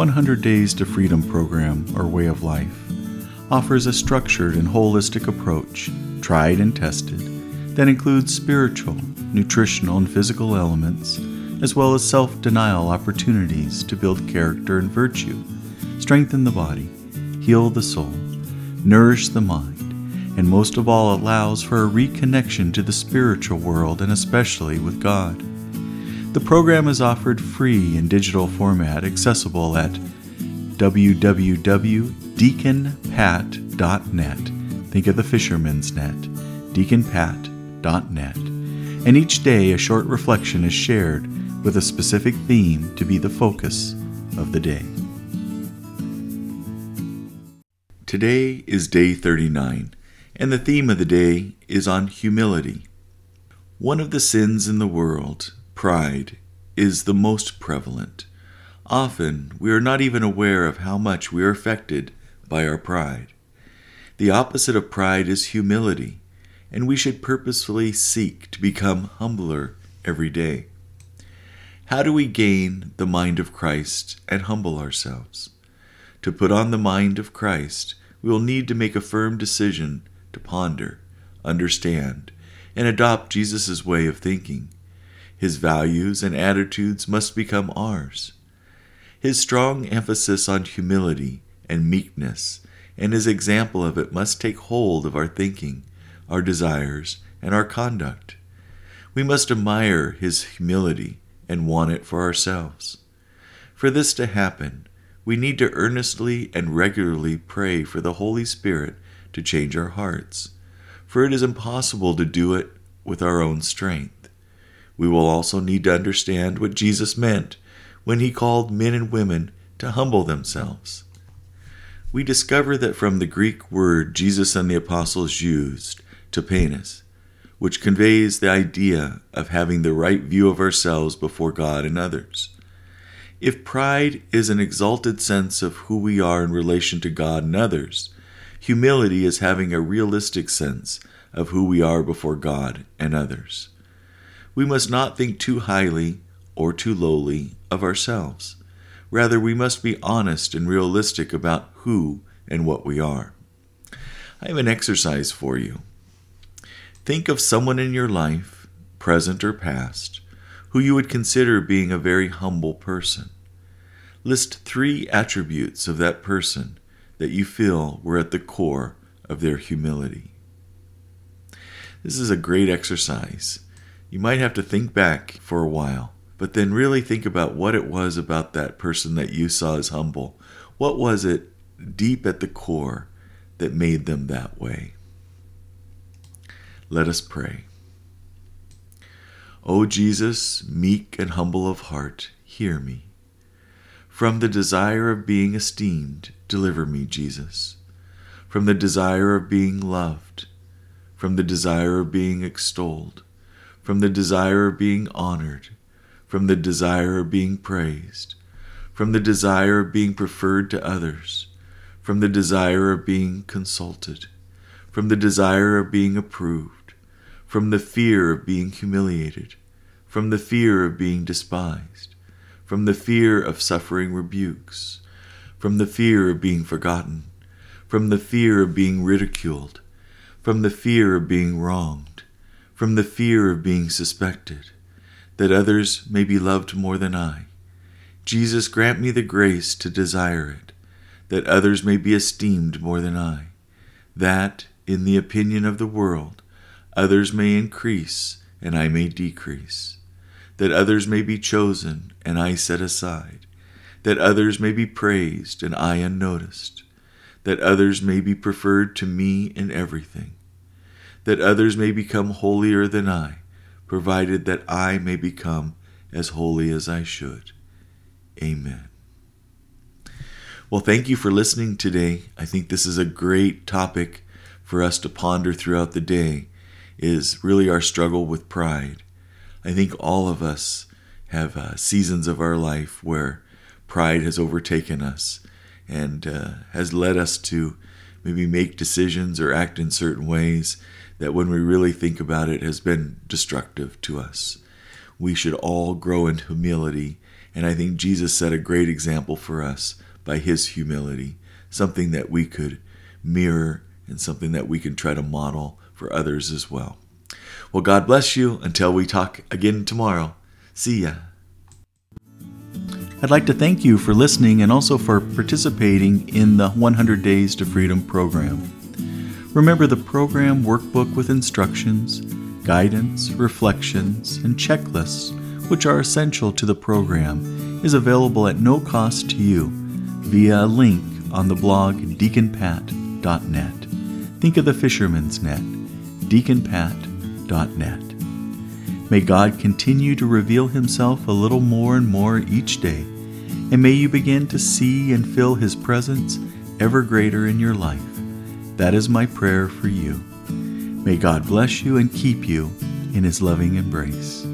100 Days to Freedom program or way of life offers a structured and holistic approach, tried and tested, that includes spiritual, nutritional, and physical elements, as well as self denial opportunities to build character and virtue, strengthen the body, heal the soul, nourish the mind, and most of all allows for a reconnection to the spiritual world and especially with God. The program is offered free in digital format accessible at www.deaconpat.net. Think of the fisherman's net, deaconpat.net. And each day a short reflection is shared with a specific theme to be the focus of the day. Today is day 39, and the theme of the day is on humility. One of the sins in the world, pride, is the most prevalent. Often, we are not even aware of how much we are affected by our pride. The opposite of pride is humility, and we should purposefully seek to become humbler every day. How do we gain the mind of Christ and humble ourselves? To put on the mind of Christ, we will need to make a firm decision to ponder, understand, and adopt Jesus' way of thinking. His values and attitudes must become ours. His strong emphasis on humility and meekness and his example of it must take hold of our thinking, our desires, and our conduct. We must admire his humility and want it for ourselves. For this to happen, we need to earnestly and regularly pray for the Holy Spirit to change our hearts, for it is impossible to do it with our own strength. We will also need to understand what Jesus meant when he called men and women to humble themselves. We discover that from the Greek word Jesus and the apostles used, tapeinos, which conveys the idea of having the right view of ourselves before God and others. If pride is an exalted sense of who we are in relation to God and others, humility is having a realistic sense of who we are before God and others. We must not think too highly or too lowly of ourselves. Rather, we must be honest and realistic about who and what we are. I have an exercise for you. Think of someone in your life, present or past, who you would consider being a very humble person. List three attributes of that person that you feel were at the core of their humility. This is a great exercise. You might have to think back for a while but then really think about what it was about that person that you saw as humble. What was it deep at the core that made them that way? Let us pray. O Jesus, meek and humble of heart, hear me. From the desire of being esteemed, deliver me, Jesus. From the desire of being loved, from the desire of being extolled, from the desire of being honored, from the desire of being praised, from the desire of being preferred to others, from the desire of being consulted, from the desire of being approved, from the fear of being humiliated, from the fear of being despised, from the fear of suffering rebukes, from the fear of being forgotten, from the fear of being ridiculed, from the fear of being wronged, from the fear of being suspected that others may be loved more than I. Jesus, grant me the grace to desire it, that others may be esteemed more than I, that, in the opinion of the world, others may increase and I may decrease, that others may be chosen and I set aside, that others may be praised and I unnoticed, that others may be preferred to me in everything, that others may become holier than I provided that I may become as holy as I should. Amen. Well, thank you for listening today. I think this is a great topic for us to ponder throughout the day is really our struggle with pride. I think all of us have uh, seasons of our life where pride has overtaken us and uh, has led us to maybe make decisions or act in certain ways that when we really think about it has been destructive to us. We should all grow in humility And I think Jesus set a great example for us by his humility, something that we could mirror and something that we can try to model for others as well. Well, God bless you until we talk again tomorrow. See ya. I'd like to thank you for listening and also for participating in the 100 Days to Freedom program. Remember the program workbook with instructions, guidance, reflections, and checklists, which are essential to the program, is available at no cost to you via a link on the blog deaconpat.net. Think of the fisherman's net, deaconpat.net. May God continue to reveal Himself a little more and more each day, and may you begin to see and feel His presence ever greater in your life. That is my prayer for you. May God bless you and keep you in His loving embrace.